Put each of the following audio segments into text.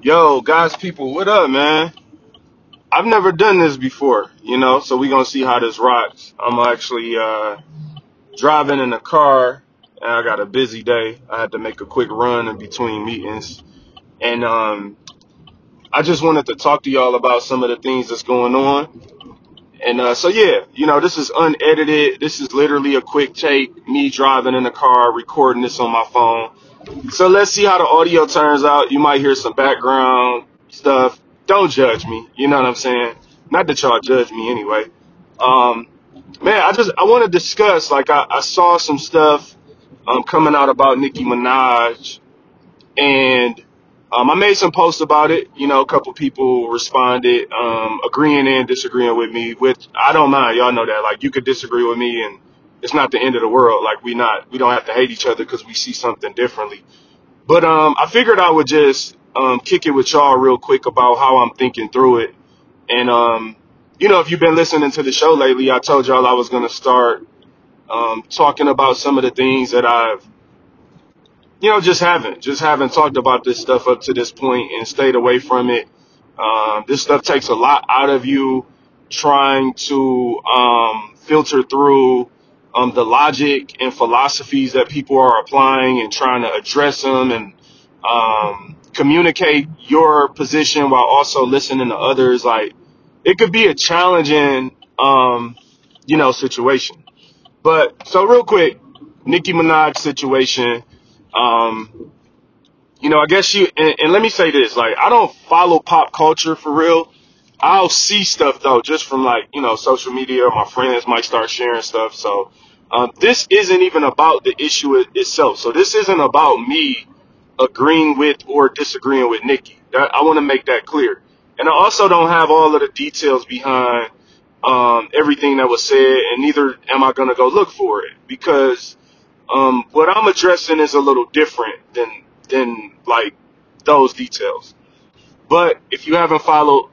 Yo, guys, people, what up, man? I've never done this before, you know, so we gonna see how this rocks. I'm actually uh, driving in a car, and I got a busy day. I had to make a quick run in between meetings, and um, I just wanted to talk to y'all about some of the things that's going on. And uh, so, yeah, you know, this is unedited. This is literally a quick take, me driving in a car, recording this on my phone So let's see how the audio turns out. You might hear some background stuff. Don't judge me. You know what I'm saying? Not that y'all judge me anyway. Um, man, I just I want to discuss. Like I, I saw some stuff um, coming out about Nicki Minaj, and um, I made some posts about it. You know, a couple people responded, um, agreeing and disagreeing with me. Which I don't mind. Y'all know that. Like you could disagree with me, and it's not the end of the world. Like we not we don't have to hate each other because we see something differently but um, I figured I would just um, kick it with y'all real quick about how I'm thinking through it. And um, you know, if you've been listening to the show lately, I told y'all I was gonna start um, talking about some of the things that I've, you know, just haven't, just haven't talked about this stuff up to this point and stayed away from it. Um, this stuff takes a lot out of you trying to um, filter through um, the logic and philosophies that people are applying and trying to address them and um, communicate your position while also listening to others. Like it could be a challenging, um, you know, situation. But so real quick, Nicki Minaj situation. Um, you know, I guess you and, and let me say this: like, I don't follow pop culture for real. I'll see stuff though, just from like you know social media. My friends might start sharing stuff. So um, this isn't even about the issue it- itself. So this isn't about me agreeing with or disagreeing with Nicki. That, I want to make that clear. And I also don't have all of the details behind um, everything that was said, and neither am I going to go look for it because um, what I'm addressing is a little different than than like those details. But if you haven't followed,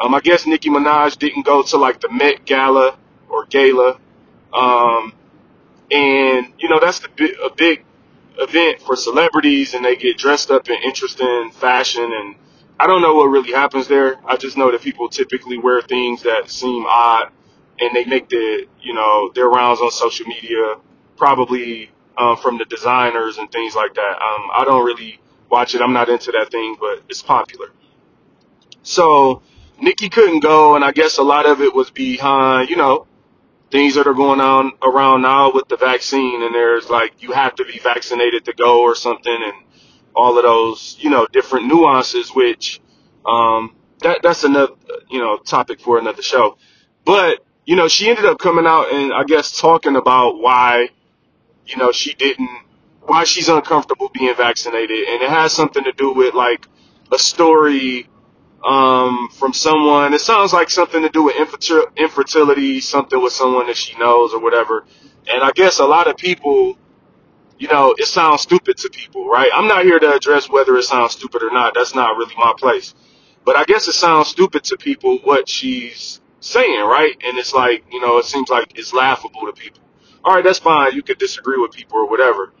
um, I guess Nicki Minaj didn't go to like the Met Gala or Gala, um, and you know that's a big event for celebrities, and they get dressed up in interesting fashion. And I don't know what really happens there. I just know that people typically wear things that seem odd, and they make the you know their rounds on social media, probably um, from the designers and things like that. Um, I don't really watch it. I'm not into that thing, but it's popular. So Nicki couldn't go, and I guess a lot of it was behind, you know, things that are going on around now with the vaccine. And there's like, you have to be vaccinated to go or something, and all of those, you know, different nuances, which, um, that, that's another, you know, topic for another show. But, you know, she ended up coming out and I guess talking about why, you know, she didn't, why she's uncomfortable being vaccinated. And it has something to do with like a story um, from someone. It sounds like something to do with infertil- infertility, something with someone that she knows or whatever. And I guess a lot of people, you know, it sounds stupid to people, right? I'm not here to address whether it sounds stupid or not. That's not really my place. But I guess it sounds stupid to people what she's saying, right? And it's like, you know, it seems like it's laughable to people. All right, that's fine. You could disagree with people or whatever.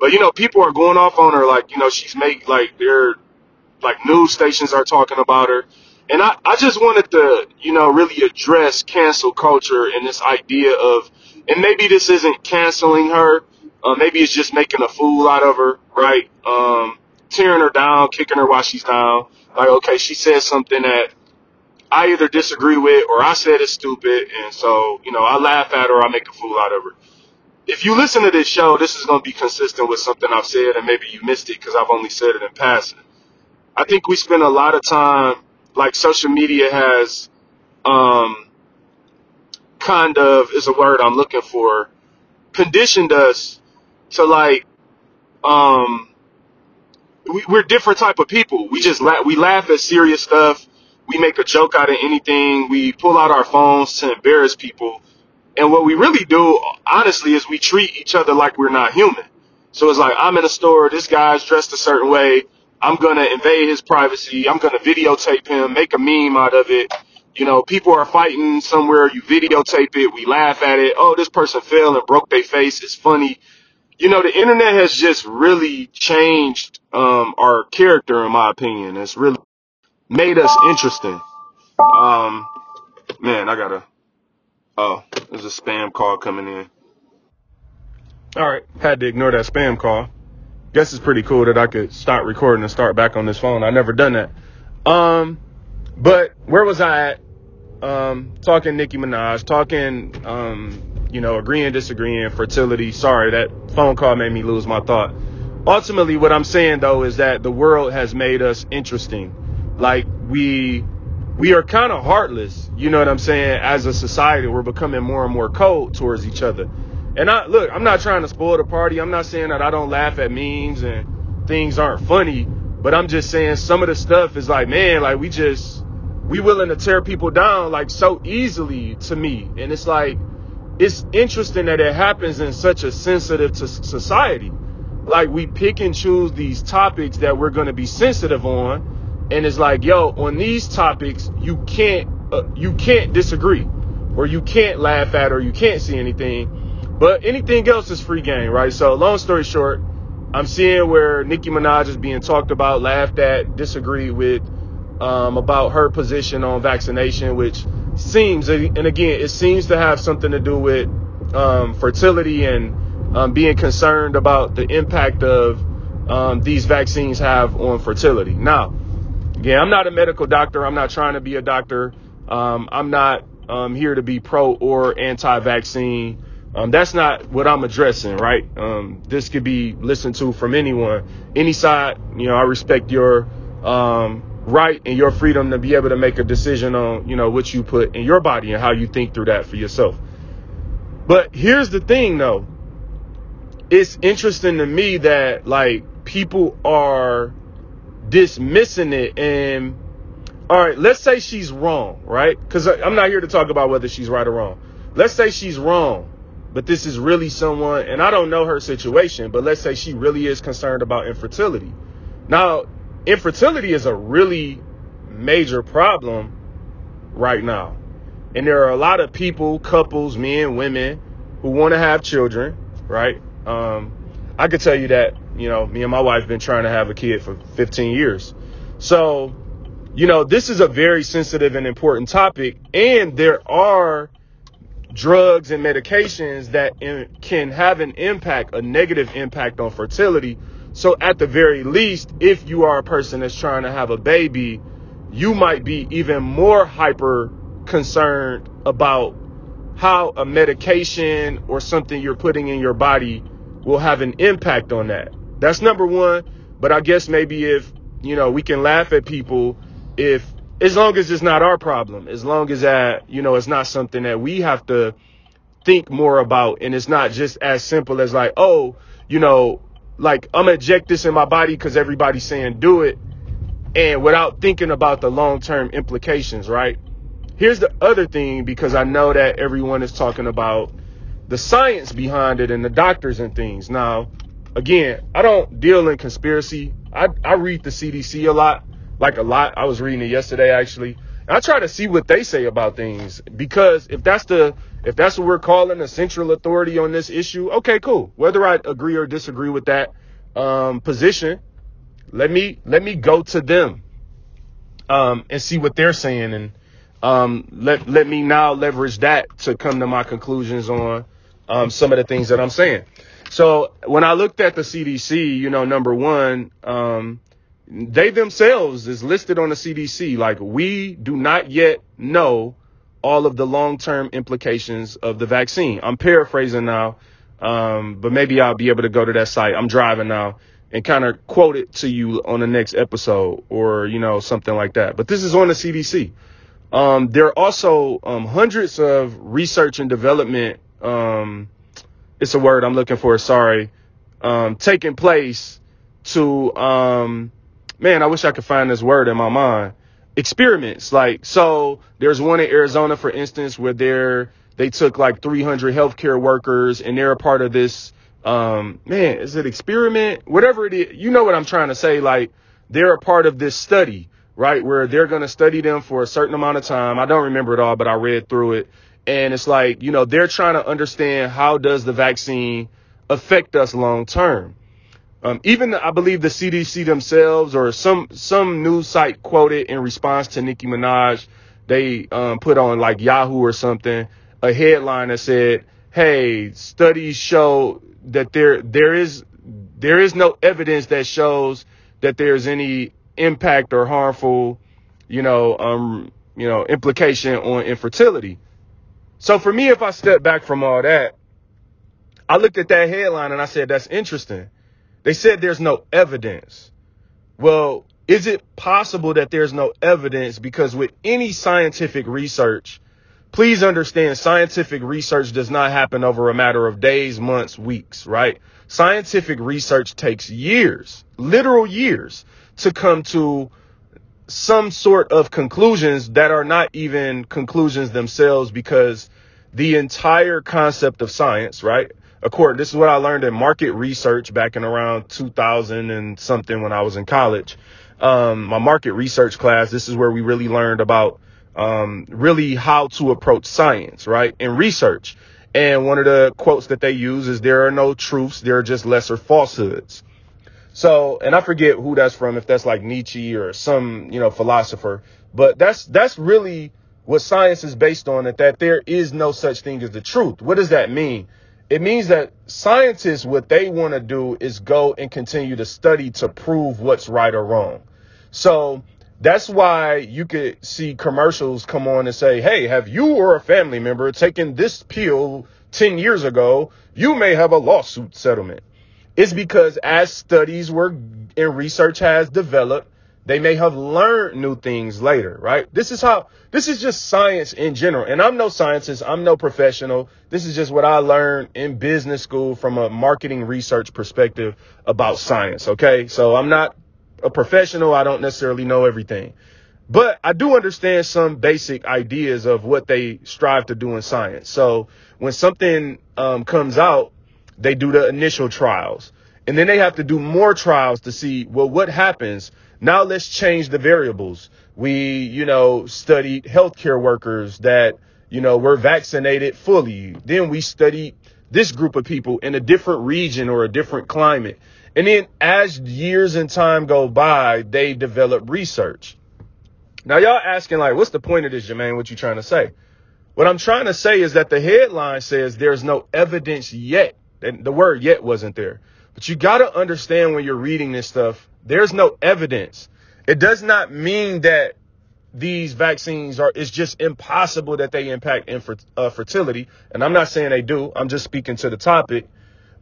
But you know, people are going off on her like, you know, she's make like they're like news stations are talking about her. And I, I just wanted to, you know, really address cancel culture and this idea of, and maybe this isn't canceling her, uh, maybe it's just making a fool out of her, right? Um, tearing her down, kicking her while she's down. Like, okay, she said something that I either disagree with or I said it's stupid, and so, you know, I laugh at her, I make a fool out of her. If you listen to this show, this is going to be consistent with something I've said, and maybe you missed it because I've only said it in passing I think we spend a lot of time, like social media has, um, kind of is a word I'm looking for, conditioned us to like, um, we, we're different type of people. We just la- we laugh at serious stuff. We make a joke out of anything. We pull out our phones to embarrass people. And what we really do, honestly, is we treat each other like we're not human. So it's like I'm in a store, this guy's dressed a certain way. I'm gonna invade his privacy. I'm gonna videotape him, make a meme out of it. You know, people are fighting somewhere. You videotape it. We laugh at it. Oh, this person fell and broke their face. It's funny. you know, the internet has just really changed um, our character, in my opinion. It's really made us interesting. Um, man, I gotta. Oh, there's a spam call coming in. All right, had to ignore that spam call. Guess it's pretty cool that I could start recording and start back on this phone. I never done that. Um, but where was I at? Um, talking Nicki Minaj, talking, um, you know, agreeing, disagreeing, fertility. Sorry, that phone call made me lose my thought. Ultimately, what I'm saying though is that the world has made us interesting. Like we, we are kind of heartless. You know what I'm saying? As a society, we're becoming more and more cold towards each other. And I look, I'm not trying to spoil the party. I'm not saying that I don't laugh at memes and things aren't funny, but I'm just saying some of the stuff is like, man, like we just we willing to tear people down like so easily to me. And it's like it's interesting that it happens in such a sensitive to society. Like we pick and choose these topics that we're going to be sensitive on, and it's like, yo, on these topics you can't uh, you can't disagree, or you can't laugh at, or you can't see anything. But anything else is free game, right? So long story short, I'm seeing where Nicki Minaj is being talked about, laughed at, disagreed with um, about her position on vaccination, which seems, and again, it seems to have something to do with um, fertility and um, being concerned about the impact of um, these vaccines have on fertility. Now, again, I'm not a medical doctor. I'm not trying to be a doctor. Um, I'm not um, here to be pro or anti-vaccine. Um, that's not what I'm addressing, right? Um, this could be listened to from anyone, any side. You know, I respect your um, right and your freedom to be able to make a decision on, you know, what you put in your body and how you think through that for yourself. But here's the thing though. It's interesting to me that like people are dismissing it and all right, let's say she's wrong, right? Cuz I'm not here to talk about whether she's right or wrong. Let's say she's wrong, but this is really someone and I don't know her situation, but let's say she really is concerned about infertility. Now, infertility is a really major problem right now. And there are a lot of people, couples, men, women, who want to have children, right? Um, I could tell you that, you know, me and my wife been trying to have a kid for 15 years. So, you know, this is a very sensitive and important topic. And there are drugs and medications that in, can have an impact, a negative impact on fertility. So at the very least, if you are a person that's trying to have a baby, you might be even more hyper concerned about how a medication or something you're putting in your body will have an impact on that. That's number one. But I guess maybe if, you know, we can laugh at people if as long as it's not our problem, as long as that, you know, it's not something that we have to think more about. And it's not just as simple as like, oh, you know, like I'm gonna inject this in my body because everybody's saying do it. And without thinking about the long term implications, right? Here's the other thing because I know that everyone is talking about the science behind it and the doctors and things. Now, again, I don't deal in conspiracy. I, I read the CDC a lot like a lot. I was reading it yesterday actually. And I try to see what they say about things because if that's the if that's what we're calling a central authority on this issue, okay, cool. Whether I agree or disagree with that um, position, let me let me go to them um, and see what they're saying, and um, let let me now leverage that to come to my conclusions on um, some of the things that I'm saying. So when I looked at the CDC, you know, number one, um, they themselves is listed on the CDC. Like we do not yet know all of the long-term implications of the vaccine. I'm paraphrasing now, um, but maybe I'll be able to go to that site. I'm driving now and kind of quote it to you on the next episode or you know something like that. But this is on the CDC. Um, there are also um, hundreds of research and development. Um, it's a word I'm looking for. Sorry, um, taking place to um, man, I wish I could find this word in my mind. Experiments. Like, so there's one in Arizona, for instance, where they're, they took like 300 healthcare workers and they're a part of this, um, man, is it experiment? Whatever it is, you know what I'm trying to say. Like, they're a part of this study, right? Where they're going to study them for a certain amount of time. I don't remember it all, but I read through it. And it's like, you know, they're trying to understand how does the vaccine affect us long term. Um, even I believe the CDC themselves or some some news site quoted in response to Nicki Minaj, they um, put on like Yahoo or something a headline that said, "Hey, studies show that there there is there is no evidence that shows that there's any impact or harmful, you know, um, you know, implication on infertility." So for me, if I step back from all that, I looked at that headline and I said, "That's interesting." They said there's no evidence. Well, is it possible that there's no evidence? Because with any scientific research, please understand scientific research does not happen over a matter of days, months, weeks, right? Scientific research takes years, literal years to come to some sort of conclusions that are not even conclusions themselves because the entire concept of science, right? According this is what I learned in market research back in around 2000 and something when I was in college. Um, my market research class, this is where we really learned about um, really how to approach science, right? And research. And one of the quotes that they use is there are no truths, there are just lesser falsehoods. So, and I forget who that's from, if that's like Nietzsche or some, you know, philosopher, but that's, that's really what science is based on, that, that there is no such thing as the truth. What does that mean? It means that scientists, what they want to do is go and continue to study to prove what's right or wrong. So that's why you could see commercials come on and say, Hey, have you or a family member taken this pill 10 years ago? You may have a lawsuit settlement. It's because as studies were and research has developed, they may have learned new things later, right? This is how, this is just science in general. And I'm no scientist. I'm no professional. This is just what I learned in business school from a marketing research perspective about science. Okay. So I'm not a professional. I don't necessarily know everything, but I do understand some basic ideas of what they strive to do in science. So when something um, comes out, they do the initial trials and then they have to do more trials to see, well, what happens now let's change the variables. We, you know, studied healthcare workers that, you know, were vaccinated fully. Then we studied this group of people in a different region or a different climate. And then as years and time go by, they develop research. Now y'all asking like, what's the point of this, Jermaine? What you trying to say? What I'm trying to say is that the headline says there's no evidence yet. And the word yet wasn't there. But you got to understand when you're reading this stuff, there's no evidence. It does not mean that these vaccines are, it's just impossible that they impact infer, uh, fertility. And I'm not saying they do. I'm just speaking to the topic.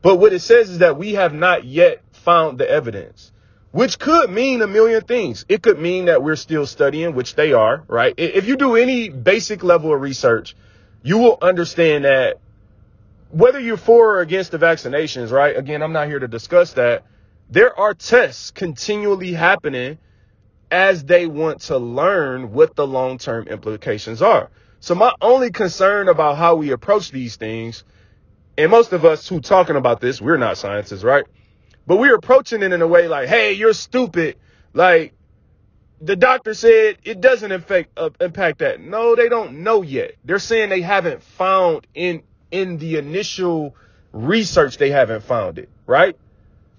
But what it says is that we have not yet found the evidence, which could mean a million things. It could mean that we're still studying, which they are, right? If you do any basic level of research, you will understand that whether you're for or against the vaccinations, right? Again, I'm not here to discuss that there are tests continually happening as they want to learn what the long term implications are. So my only concern about how we approach these things, and most of us who talking about this, we're not scientists, right? But we're approaching it in a way like, hey, you're stupid. Like the doctor said it doesn't affect, uh, impact that. No, they don't know yet. They're saying they haven't found in in the initial research they haven't found it, right?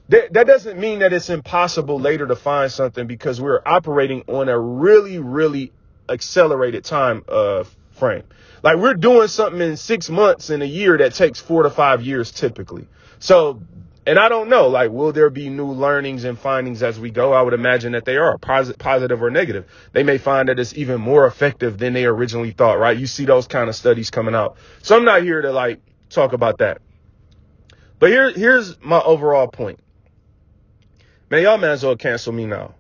That, that doesn't mean that it's impossible later to find something because we're operating on a really, really accelerated time uh, frame. Like we're doing something in six months in a year that takes four to five years typically. So, and I don't know, like, will there be new learnings and findings as we go? I would imagine that they are positive, positive or negative. They may find that it's even more effective than they originally thought, right? You see those kind of studies coming out. So I'm not here to like talk about that. But here, here's my overall point. Man, y'all might as well cancel me now.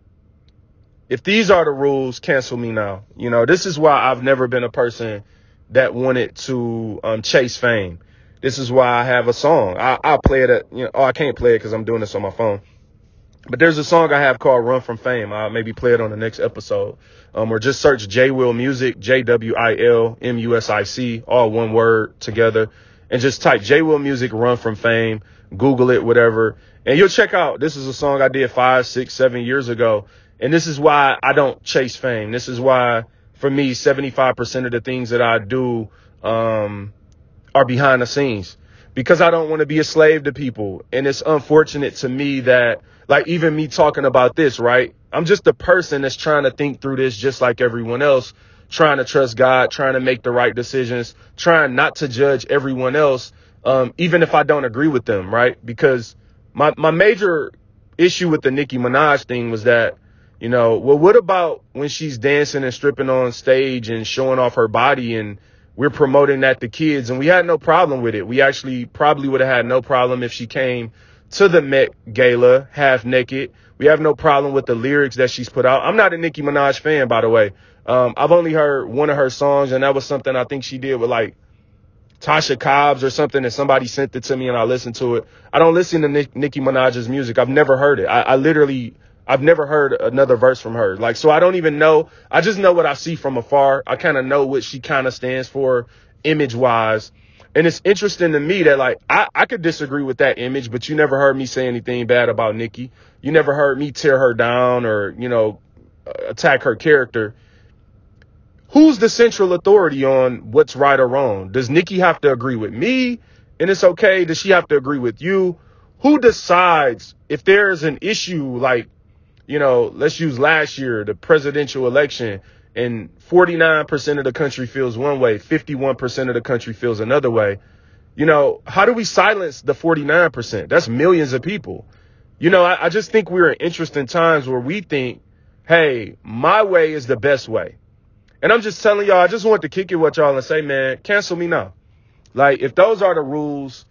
If these are the rules, cancel me now. You know, this is why I've never been a person that wanted to um, chase fame. This is why I have a song. I, I'll play it at, you know, oh, I can't play it because I'm doing this on my phone. But there's a song I have called Run from Fame. I'll maybe play it on the next episode. Um, or just search J Will Music, J W I L M U S I C, all one word together. And just type J Will Music Run from Fame. Google it, whatever. And you'll check out, this is a song I did five, six, seven years ago. And this is why I don't chase fame. This is why, for me, 75% of the things that I do, um, are behind the scenes because I don't want to be a slave to people. And it's unfortunate to me that, like, even me talking about this, right? I'm just a person that's trying to think through this just like everyone else, trying to trust God, trying to make the right decisions, trying not to judge everyone else, um, even if I don't agree with them, right? Because my, my major issue with the Nicki Minaj thing was that, you know, well, what about when she's dancing and stripping on stage and showing off her body and we're promoting that to kids and we had no problem with it. We actually probably would have had no problem if she came to the Met Gala half naked. We have no problem with the lyrics that she's put out. I'm not a Nicki Minaj fan, by the way. Um, I've only heard one of her songs, and that was something I think she did with like Tasha Cobbs or something, and somebody sent it to me, and I listened to it. I don't listen to Nick, Nicki Minaj's music. I've never heard it. I, I literally, I've never heard another verse from her. Like, so I don't even know. I just know what I see from afar. I kind of know what she kind of stands for, image wise. And it's interesting to me that like I, I could disagree with that image, but you never heard me say anything bad about Nicki. You never heard me tear her down or, you know, attack her character. Who's the central authority on what's right or wrong? Does Nicki have to agree with me and it's okay? Does she have to agree with you? Who decides if there's an issue like, you know, let's use last year, the presidential election, and 49% of the country feels one way, 51% of the country feels another way. You know, how do we silence the 49%? That's millions of people. You know, I, I just think we're in interesting times where we think, hey, my way is the best way. And I'm just telling y'all, I just want to kick it with y'all and say, man, cancel me now. Like, if those are the rules,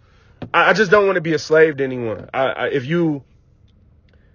I, I just don't want to be a slave to anyone. I, I, if you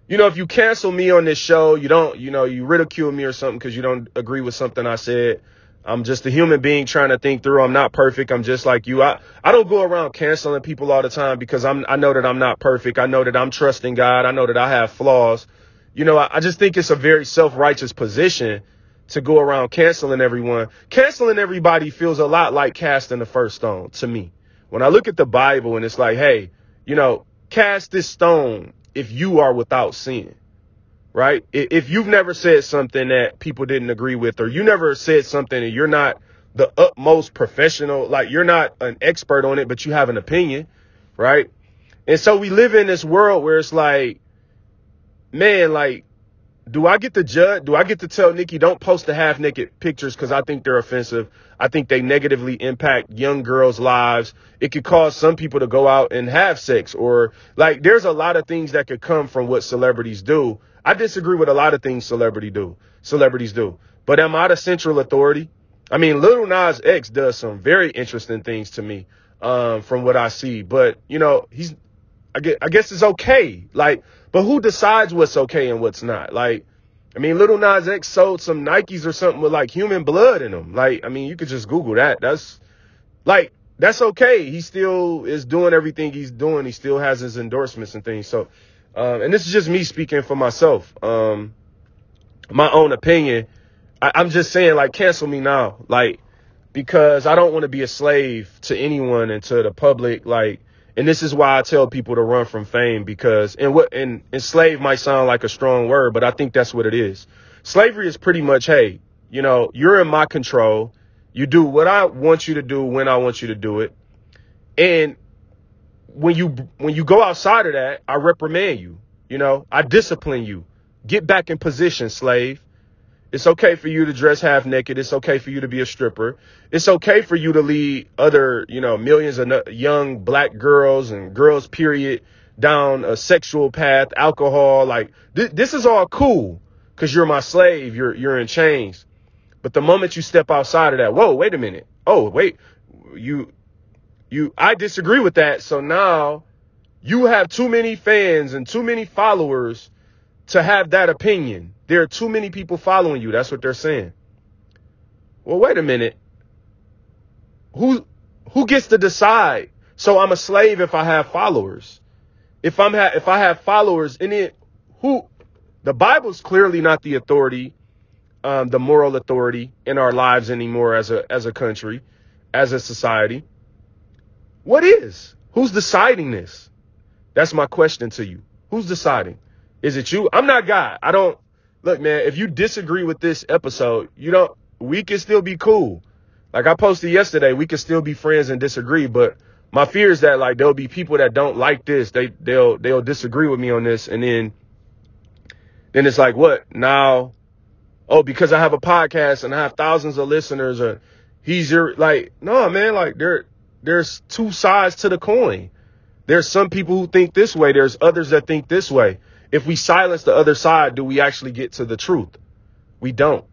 you know, if you cancel me on this show, you don't, you know, you ridicule me or something because you don't agree with something I said. I'm just a human being trying to think through. I'm not perfect. I'm just like you. I, I don't go around canceling people all the time because I'm, I know that I'm not perfect. I know that I'm trusting God. I know that I have flaws. You know, I, I just think it's a very self-righteous position to go around canceling everyone. Canceling everybody feels a lot like casting the first stone to me. When I look at the Bible and it's like, hey, you know, cast this stone if you are without sin, right? If you've never said something that people didn't agree with, or you never said something and you're not the utmost professional, like you're not an expert on it, but you have an opinion, right? And so we live in this world where it's like, man, like do I get to judge? Do I get to tell Nicki don't post the half naked pictures because I think they're offensive? I think they negatively impact young girls' lives. It could cause some people to go out and have sex, or like there's a lot of things that could come from what celebrities do. I disagree with a lot of things celebrity do, celebrities do. But am I the central authority? I mean, Lil Nas X does some very interesting things to me um, from what I see. But you know, he's I guess, I guess it's okay. Like but who decides what's okay and what's not? Like, I mean, Little Nas X sold some Nikes or something with like human blood in them. Like, I mean, you could just Google that. That's like, that's okay. He still is doing everything he's doing. He still has his endorsements and things. So, um, and this is just me speaking for myself. Um, my own opinion. I, I'm just saying, like, cancel me now. Like, because I don't want to be a slave to anyone and to the public. Like, and this is why I tell people to run from fame because and what and enslave might sound like a strong word, but I think that's what it is. Slavery is pretty much, hey, you know, you're in my control. You do what I want you to do when I want you to do it. And when you when you go outside of that, I reprimand you. You know, I discipline you. Get back in position, slave. It's okay for you to dress half naked. It's okay for you to be a stripper. It's okay for you to lead other, you know, millions of young black girls and girls, period, down a sexual path, alcohol. Like th- this is all cool because you're my slave. You're you're in chains. But the moment you step outside of that, whoa, wait a minute. Oh, wait, you you I disagree with that. So now you have too many fans and too many followers to have that opinion. There are too many people following you. That's what they're saying. Well, wait a minute. Who who gets to decide? So I'm a slave if I have followers. If I'm ha- if I have followers, and it who the Bible's clearly not the authority, um, the moral authority in our lives anymore as a as a country, as a society. What is? Who's deciding this? That's my question to you. Who's deciding? Is it you? I'm not God. I don't look, man. If you disagree with this episode, you don't. We can still be cool. Like I posted yesterday, we can still be friends and disagree, but my fear is that like there'll be people that don't like this. They they'll they'll disagree with me on this, and then then it's like what now? Oh, because I have a podcast and I have thousands of listeners, or he's your like no man. Like there there's two sides to the coin. There's some people who think this way. There's others that think this way. If we silence the other side, do we actually get to the truth? We don't.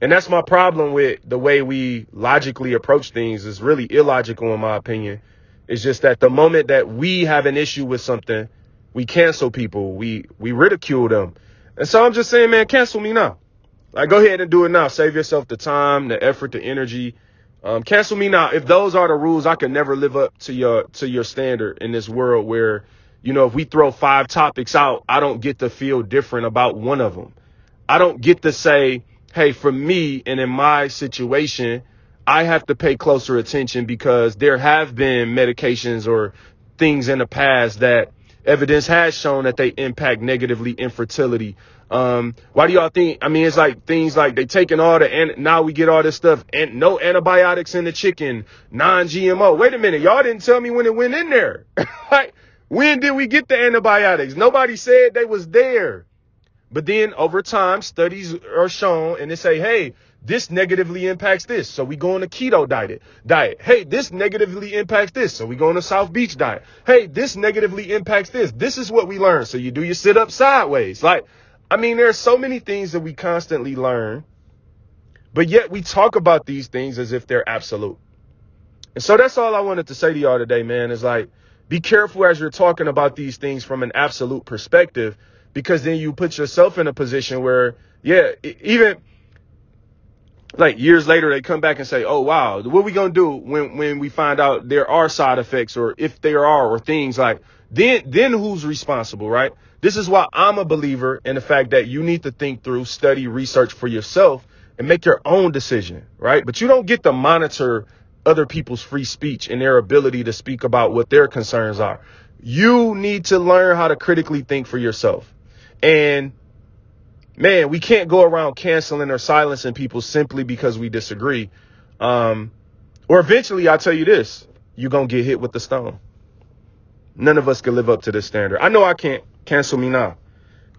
And that's my problem with the way we logically approach things is really illogical in my opinion. It's just that the moment that we have an issue with something, we cancel people, we we ridicule them. And so I'm just saying, man, cancel me now. Like go ahead and do it now. Save yourself the time, the effort, the energy. Um, cancel me now. If those are the rules, I can never live up to your to your standard in this world where, you know, if we throw five topics out, I don't get to feel different about one of them. I don't get to say, hey, for me and in my situation, I have to pay closer attention because there have been medications or things in the past that evidence has shown that they impact negatively infertility. Um, why do y'all think? I mean, it's like things like they taking all the and now we get all this stuff and no antibiotics in the chicken, non-GMO. Wait a minute, y'all didn't tell me when it went in there. like, when did we get the antibiotics? Nobody said they was there. But then over time, studies are shown and they say, hey, this negatively impacts this. So we go on a keto diet. Diet. Hey, this negatively impacts this. So we go on a South Beach diet. Hey, this negatively impacts this. This is what we learn. So you do your sit up sideways. Like, I mean, there are so many things that we constantly learn, but yet we talk about these things as if they're absolute. And so that's all I wanted to say to y'all today, man, is like, be careful as you're talking about these things from an absolute perspective because then you put yourself in a position where, yeah, even like years later they come back and say, "Oh wow, what are we gonna do when when we find out there are side effects or if there are or things like then then who's responsible, right?" This is why I'm a believer in the fact that you need to think through, study, research for yourself and make your own decision, right? But you don't get to monitor other people's free speech and their ability to speak about what their concerns are. You need to learn how to critically think for yourself. And man, we can't go around canceling or silencing people simply because we disagree. Um, or eventually, I'll tell you this you're going to get hit with the stone. None of us can live up to this standard. I know I can't. Cancel me now.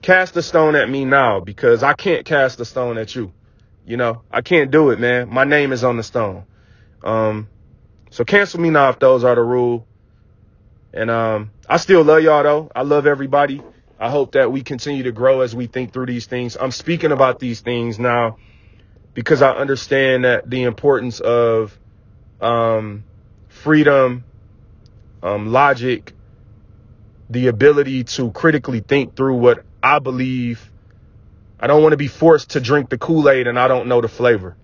Cast a stone at me now because I can't cast a stone at you. You know, I can't do it, man. My name is on the stone. Um, so cancel me now if those are the rule. And um, I still love y'all though. I love everybody. I hope that we continue to grow as we think through these things. I'm speaking about these things now because I understand that the importance of um, freedom, um, logic, the ability to critically think through what I believe. I don't want to be forced to drink the Kool Aid and I don't know the flavor.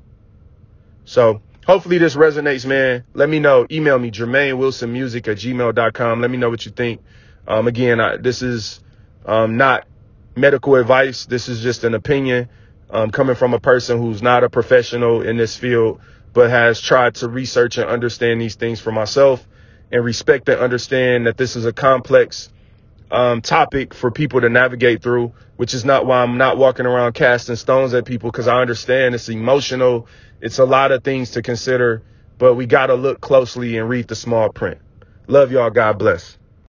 So hopefully this resonates, man. Let me know. Email me, Jermaine Wilson Music at gmail.com. Let me know what you think. Um, again, I, this is um, not medical advice. This is just an opinion um, coming from a person who's not a professional in this field, but has tried to research and understand these things for myself and respect and understand that this is a complex um, topic for people to navigate through, which is not why I'm not walking around casting stones at people because I understand it's emotional. It's a lot of things to consider, but we got to look closely and read the small print. Love y'all. God bless.